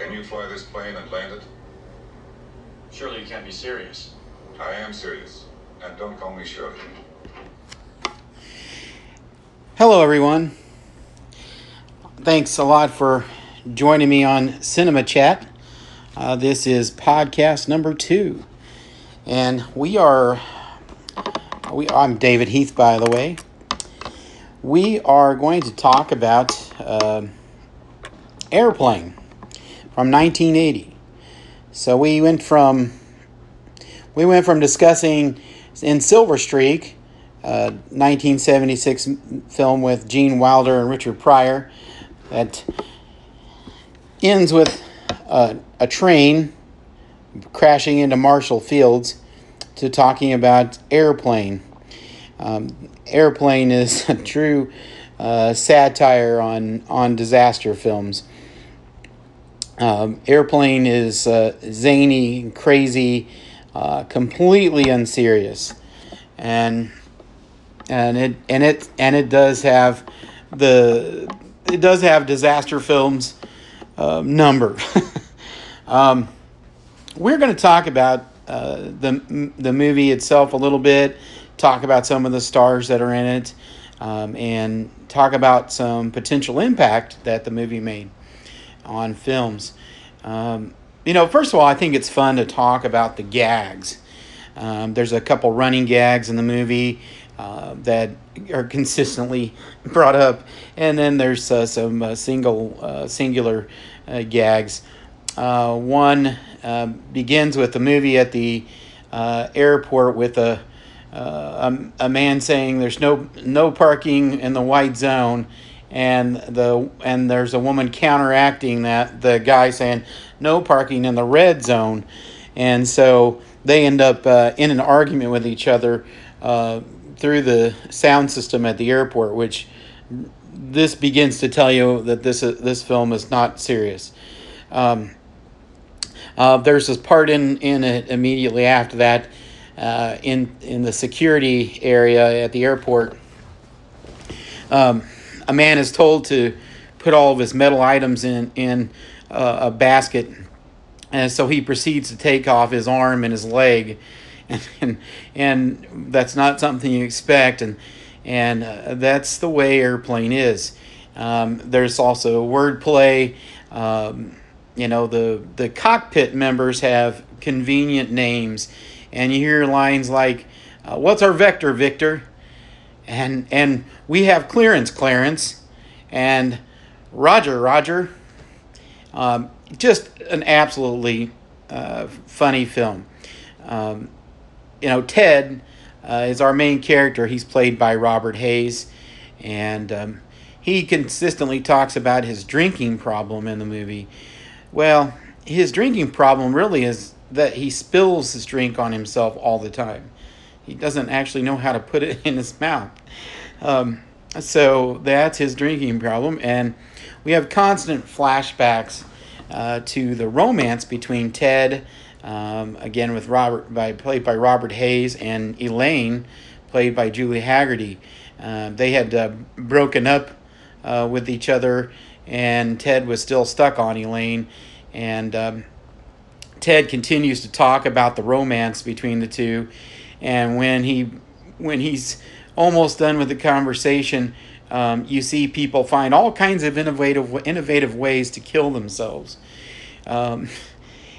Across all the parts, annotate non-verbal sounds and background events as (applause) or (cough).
Can you fly this plane and land it? Surely you can't be serious. I am serious. And don't call me Shirley. Hello, everyone. Thanks a lot for joining me on Cinema Chat. Uh, this is podcast number two, and we are. We, I'm David Heath, by the way. We are going to talk about uh, Airplane from 1980. So we went from we went from discussing in Silver Streak, uh, 1976 film with Gene Wilder and Richard Pryor, that ends with uh, a train crashing into Marshall Fields, to talking about Airplane. Um, Airplane is (laughs) a true uh, satire on on disaster films. Um, Airplane is uh, zany, crazy, uh, completely unserious, and and it and it and it does have the it does have disaster films uh, number. (laughs) um, we're going to talk about uh, the the movie itself a little bit, talk about some of the stars that are in it, um, and talk about some potential impact that the movie made on films. Um, you know, first of all, I think it's fun to talk about the gags. Um, there's a couple running gags in the movie uh, that are consistently (laughs) brought up, and then there's uh, some uh, single uh, singular uh, gags. Uh, one begins with the movie at the airport with a, a a man saying there's no no parking in the white zone and the and there's a woman counteracting that the guy saying no parking in the red zone. And so they end up uh, in an argument with each other uh, through the sound system at the airport which this begins to tell you that this uh, this film is not serious. Um, uh, there's this part in in it immediately after that uh, in in the security area at the airport. Um, a man is told to put all of his metal items in in uh, a basket, and so he proceeds to take off his arm and his leg, (laughs) and and, and that's not something you expect, and and uh, that's the way airplane is. Um, there's also wordplay. Um, you know the the cockpit members have convenient names, and you hear lines like, uh, "What's our vector, Victor?" And and we have clearance, Clarence, and Roger, Roger. Um, just an absolutely uh, funny film. Um, you know, Ted uh, is our main character. He's played by Robert Hays, and um, he consistently talks about his drinking problem in the movie. Well, his drinking problem really is that he spills his drink on himself all the time. He doesn't actually know how to put it (laughs) in his mouth. Um, so that's his drinking problem. And we have constant flashbacks uh, to the romance between Ted, um, again with Robert, by played by Robert Hays, and Elaine, played by Julie Hagerty. Uh, they had uh, broken up uh, with each other, and Ted was still stuck on Elaine. And um, Ted continues to talk about the romance between the two and when he when he's almost done with the conversation, um, you see people find all kinds of innovative innovative ways to kill themselves. Um,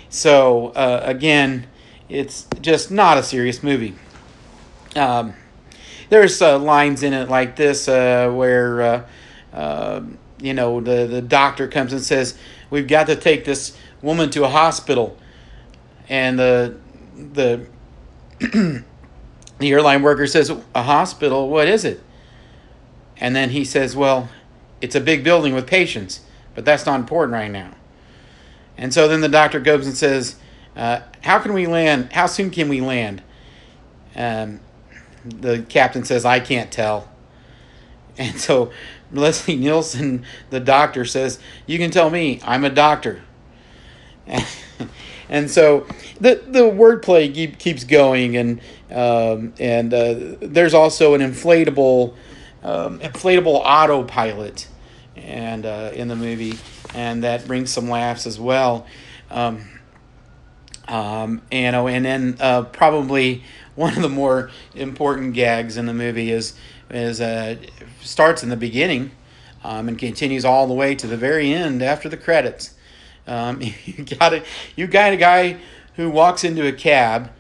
so uh, again, it's just not a serious movie. Um, there's uh, lines in it like this uh, where uh, um, you know the the doctor comes and says we've got to take this woman to a hospital, and the the (clears throat) the airline worker says, A hospital, what is it? And then he says, Well, it's a big building with patients, but that's not important right now. And so then the doctor goes and says, uh, How can we land? How soon can we land? Um, the captain says, I can't tell. (laughs) And so Leslie Nielsen, the doctor, says, You can tell me, I'm a doctor. (laughs) and so the the wordplay keep, keeps going, and um, and uh, there's also an inflatable um, inflatable autopilot and uh, in the movie, and that brings some laughs as well. Um, um, and oh, and then uh, probably one of the more important gags in the movie is is uh, starts in the beginning um, and continues all the way to the very end after the credits. Um, (laughs) you got a you got a guy who walks into a cab,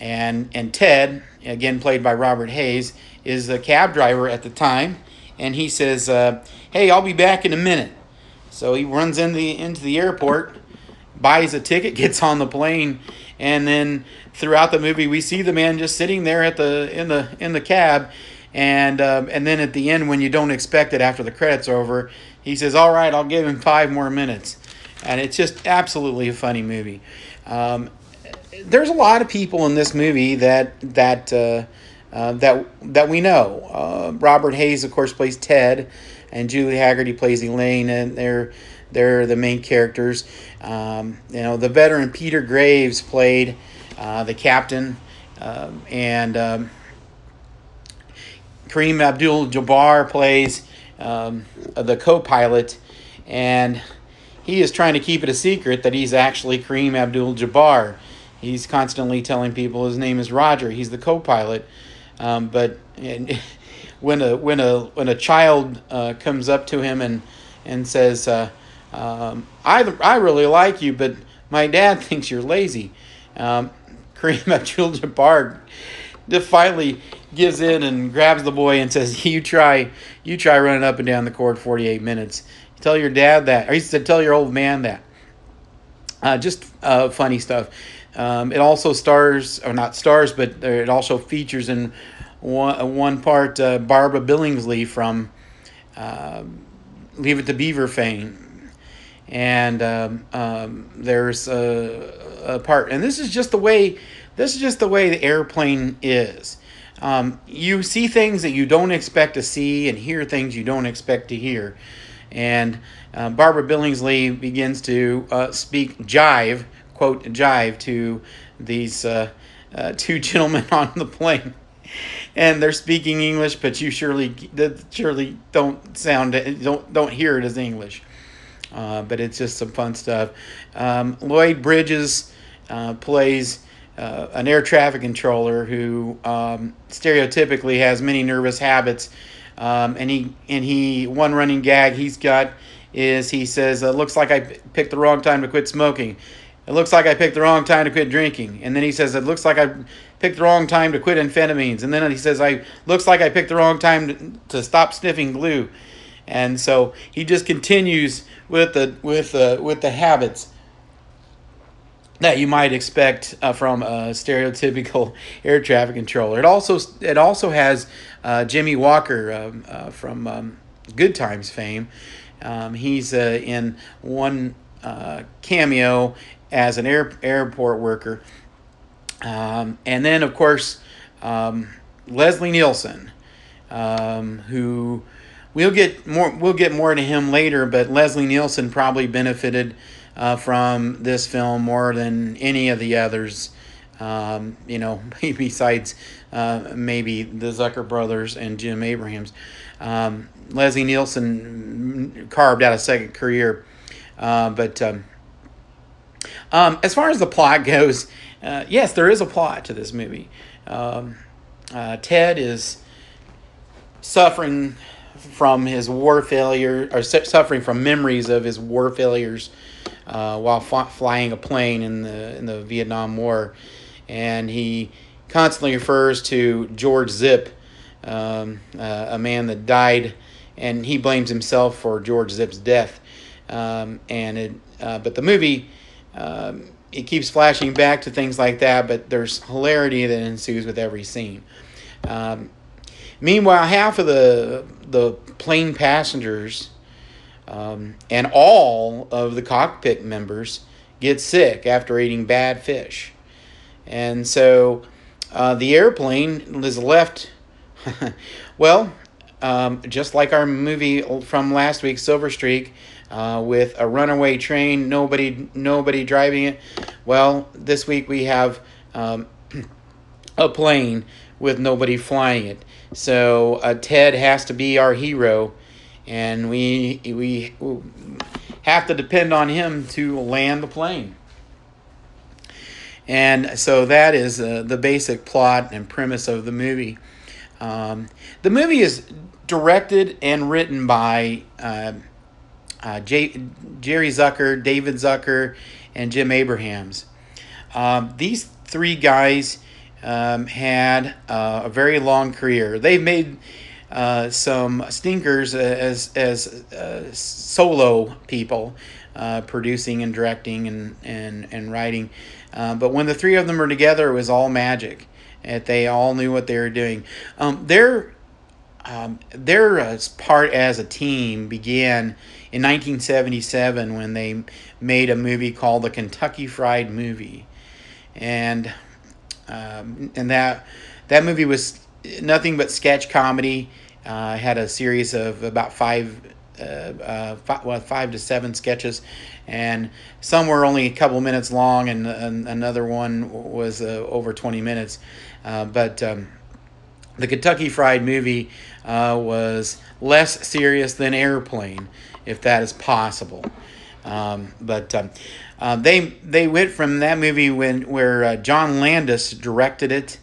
and and Ted, again played by Robert Hays, is the cab driver at the time, and he says, uh, "Hey, I'll be back in a minute." So he runs in the into the airport, buys a ticket, (laughs) gets on the plane, and then throughout the movie we see the man just sitting there at the in the in the cab. And um, and then at the end when you don't expect it after the credits are over he says all right i'll give him five more minutes and it's just absolutely a funny movie. Um, there's a lot of people in this movie that that uh, uh, that that we know. Uh, robert Hays, of course plays ted and julie hagerty plays elaine and they're they're the main characters. Um, you know the veteran peter graves played uh, the captain um, and um, Kareem Abdul Jabbar plays um, the co pilot, and he is trying to keep it a secret that he's actually Kareem Abdul Jabbar. He's constantly telling people his name is Roger. He's the co pilot. Um, but and, (laughs) when a when a when a child uh, comes up to him and and says, uh, um, "I I really like you, but my dad (laughs) thinks you're lazy," um, (laughs) Kareem Abdul-Jabbar finally gives in and grabs the boy and says, "You try, you try running up and down the court 48 minutes. Tell your dad that, or he said, tell your old man that." Uh, just uh, funny stuff. Um, it also stars, or not stars, but it also features in one, one part uh, Barbara Billingsley from uh, Leave It to Beaver fame. And um, um, there's a, a part, and this is just the way this is just the way the airplane is. Um, you see things that you don't expect to see and hear things you don't expect to hear. And uh, Barbara Billingsley begins to uh, speak jive, quote, jive to these uh, uh two (laughs) gentlemen on the plane. And they're speaking English, but you surely surely don't sound don't don't hear it as English. Uh, but it's just some fun stuff. Um, Lloyd Bridges plays uh, an air traffic controller who um, stereotypically has many nervous habits. Um, and he and he one running gag he's got is he says it looks like I picked the wrong time to quit smoking. It looks like I picked the wrong time to quit drinking. And then he says it looks like I picked the wrong time to quit amphetamines. And then he says I looks like I picked the wrong time to, to stop sniffing glue. And so he just continues with the with the with the habits that you might expect uh, from a stereotypical (laughs) air traffic controller. It also it also has uh, Jimmie Walker um, uh, from um, Good Times fame. Um, he's uh, in one uh, cameo as an air, airport worker, um, and then of course um, Leslie Nielsen, um, who we'll get more we'll get more to him later, but Leslie Nielsen probably benefited uh, from this film more than any of the others. Um, you know, (laughs) besides uh, maybe the Zucker brothers and Jim Abrahams. Um, Leslie Nielsen carved out a second career. Uh, but um, um, as far as the plot goes, uh, yes, there is a plot to this movie. Um, uh, Ted is suffering from his war failure, or suffering from memories of his war failures uh, while flying a plane in the in the Vietnam War, and he constantly refers to George Zip, um, uh, a man that died, and he blames himself for George Zip's death. Um, and it, uh, but the movie. Um, it keeps flashing back to things like that, but there's hilarity that ensues with every scene. Um, meanwhile, half of the the plane passengers um, and all of the cockpit members get sick after eating bad fish. And so uh, the airplane is left, (laughs) well, um, just like our movie from last week, Silver Streak, uh, with a runaway train, nobody, nobody driving it. Well, this week we have um, (clears throat) a plane with nobody flying it. So uh, Ted has to be our hero and we we have to depend on him to land the plane. And so that is uh, the basic plot and premise of the movie. Um, the movie is directed and written by uh, uh, J- Jerry Zucker, David Zucker, and Jim Abrahams. Um, these three guys um, had uh, a very long career. They've made uh, some stinkers as as uh, solo people, uh, producing and directing and and and writing. Uh, but when the three of them were together, it was all magic. And they all knew what they were doing. Um, their um, their uh, part as a team began in 1977 when they made a movie called the Kentucky Fried Movie, and um, and that that movie was nothing but sketch comedy. Uh, had a series of about five, uh, uh, five, well, five to seven sketches, and some were only a couple minutes long, and, and another one was uh, over 20 minutes. Uh, but um, the Kentucky Fried movie uh, was less serious than Airplane, if that is possible. Um, but um, they they went from that movie when where John Landis directed it.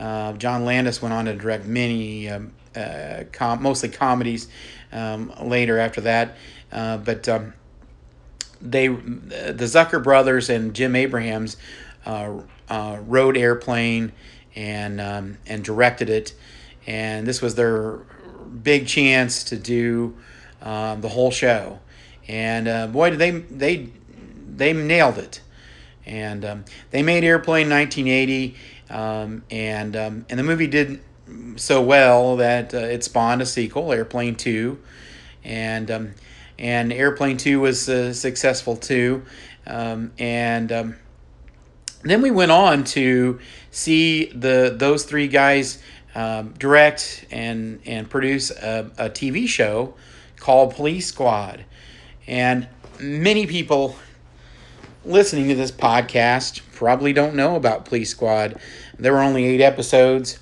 Uh, John Landis went on to direct many, um, uh, com- mostly comedies, um, later after that. Uh, but um, they, the Zucker brothers and Jim Abrahams, wrote Airplane and um, and directed it, and this was their big chance to do the whole show. And boy, did they they they nailed it. And um, they made Airplane 1980, um, and um, and the movie did so well that uh, it spawned a sequel, Airplane 2, and um, and Airplane 2 was uh, successful too, um, and um, then we went on to see the those three guys direct and and produce a, a TV show called Police Squad, and many people listening to this podcast probably don't know about Police Squad. There were only eight episodes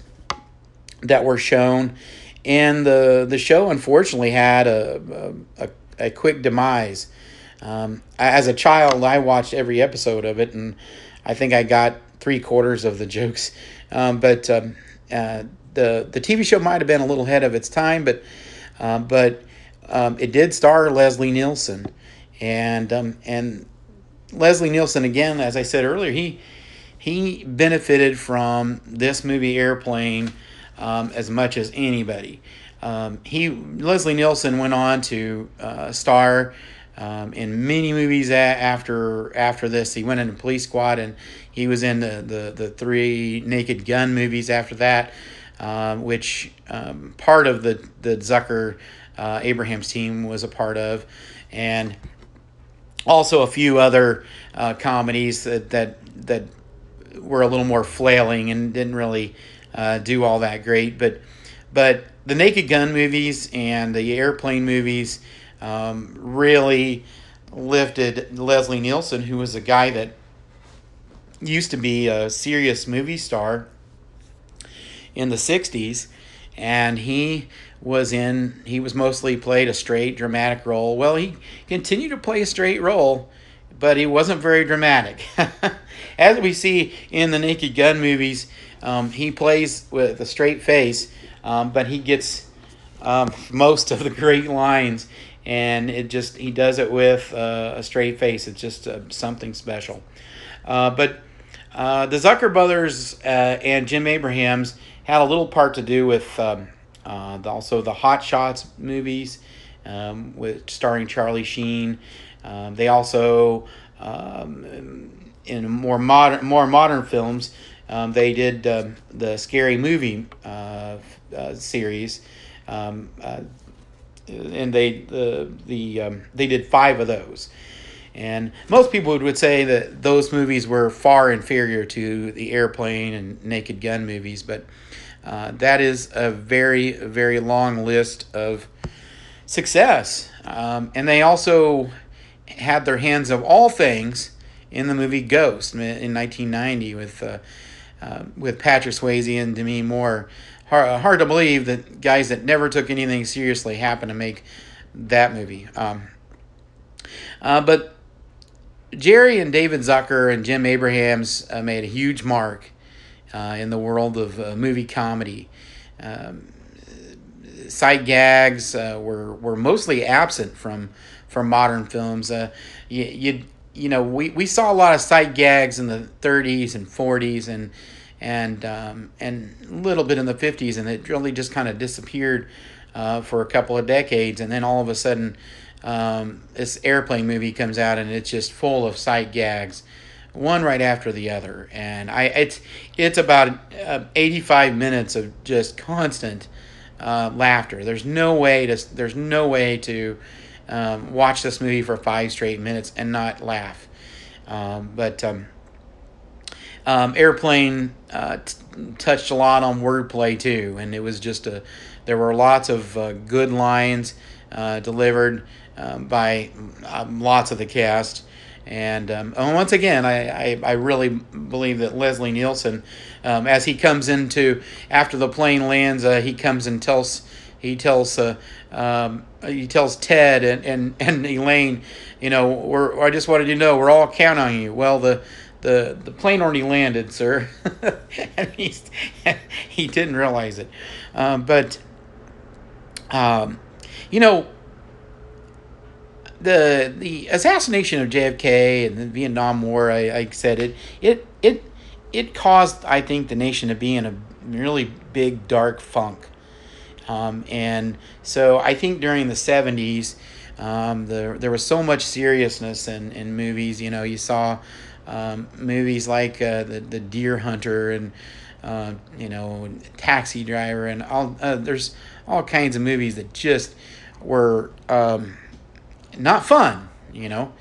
that were shown, and the the show unfortunately had a a, a quick demise. Um, as a child, I watched every episode of it, and I think I got three quarters of the (laughs) jokes. Um, but um, uh, the the TV show might have been a little ahead of its time, but uh, but um, it did star Leslie Nielsen, and um, and Leslie Nielsen again, as I said earlier, he he benefited from this movie Airplane um, as much as anybody. Um, he Leslie Nielsen went on to uh, star um, in many movies after after this. He went into Police Squad and he was in the the, the three Naked Gun movies after that, um, which um, part of the the Zucker uh, Abrahams team was a part of, and also a few other uh, comedies that, that that were a little more flailing and didn't really uh, do all that great. But but the Naked Gun movies and the airplane movies um, really lifted Leslie Nielsen, who was a guy that used to be a serious movie star in the 60s and he was in he was mostly played a straight dramatic role. Well he continued to play a straight role but he wasn't very dramatic. (laughs) As we see in the naked gun movies um, he plays with a straight face um, but he gets um, most of the great lines and it just he does it with uh, a straight face. It's just uh, something special. Uh, but uh, the zucker brothers uh, and jim abrahams had a little part to do with uh, also the Hot Shots movies, um, with starring Charlie Sheen. Um, they also um, in more modern more modern films um, they did uh, the scary movie uh, uh series. Um, uh, and they the the um, they did five of those, and most people would say that those movies were far inferior to the airplane and Naked Gun movies, but uh, that is a very, very long list of success. Um, and they also had their hands of all things in the movie Ghost in 1990 with uh, uh, with Patrick Swayze and Demi Moore. Hard, hard, to believe that guys that never took anything seriously happened to make that movie. Um, uh, but Jerry and David Zucker and Jim Abrahams uh, made a huge mark uh, in the world of uh, movie comedy. Um, sight gags uh, were were mostly absent from from modern films. Uh, you, you you know we, we saw a lot of sight gags in the 30s and 40s and and um, and a little bit in the 50s, and it really just kind of disappeared uh, for a couple of decades, and then all of a sudden. Um, this airplane movie comes out and it's just full of sight gags one right after the other, and I it's it's about uh, 85 minutes of just constant uh, laughter. There's no way to there's no way to um, watch this movie for five straight minutes and not laugh. Um, but um, um Airplane uh, t- touched a lot on wordplay too, and it was just a there were lots of uh, good lines uh, delivered um, by um, lots of the cast. And, um, and once again, I, I, I, really believe that Leslie Nielsen, um, as he comes into after the plane lands, uh, he comes and tells he tells uh, um, he tells Ted and, and, and Elaine, you know, we're, I just wanted you to know we're all counting on you. Well, the the the plane already landed, sir, (laughs) and he's, (laughs) he didn't realize it, um, but um, you know the the assassination of JFK and the Vietnam War, I, I said it it it it caused I think the nation to be in a really big dark funk, um, and so I think during the seventies, um, the, there was so much seriousness in, in movies. You know, you saw um, movies like uh, the the Deer Hunter and uh, you know Taxi Driver and all. Uh, there's all kinds of movies that just were um, not fun, you know.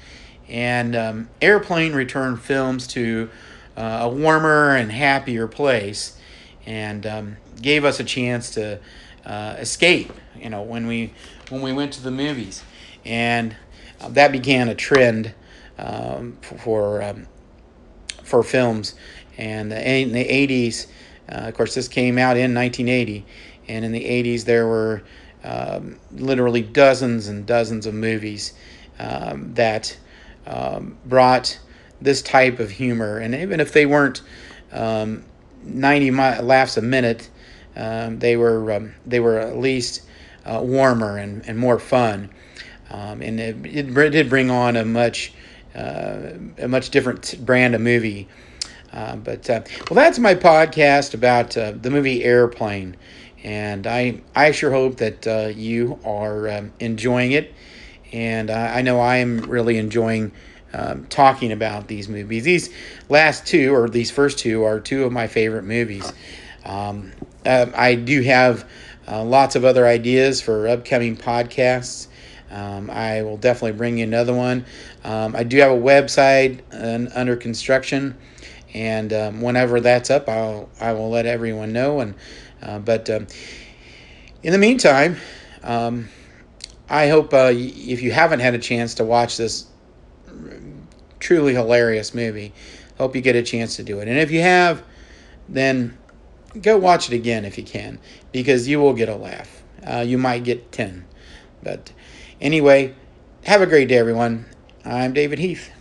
And um, Airplane returned films to uh, a warmer and happier place and um, gave us a chance to uh, escape, you know, when we when we went to the movies. And uh, that began a trend um, for um, for films. And in the 80s, uh, of course, this came out in 1980, and in the 80s there were um, literally dozens and dozens of movies um, that um, brought this type of humor. And even if they weren't um, 90 mi- laughs a minute, um, they were they were at least uh, warmer and, and more fun. and it, it, did bring on a much uh, a much different brand of movie. Uh, but uh, well, that's my podcast about uh, the movie Airplane and I I sure hope that uh, you are um, enjoying it, and I, I know I am really enjoying um, talking about these movies. These last two, or these first two, are two of my favorite movies. Um, uh, I do have uh, lots of other ideas for upcoming podcasts. Um, I will definitely bring you another one. Um, I do have a website uh, under construction, and um, whenever that's up, I'll I will let everyone know and. Uh, but um, in the meantime, um, I hope uh, if you haven't had a chance to watch this truly hilarious movie, hope you get a chance to do it. And if you have, then go watch it again if you can, because you will get a laugh. Uh, you might get 10. But anyway, have a great day, everyone. I'm David Heath.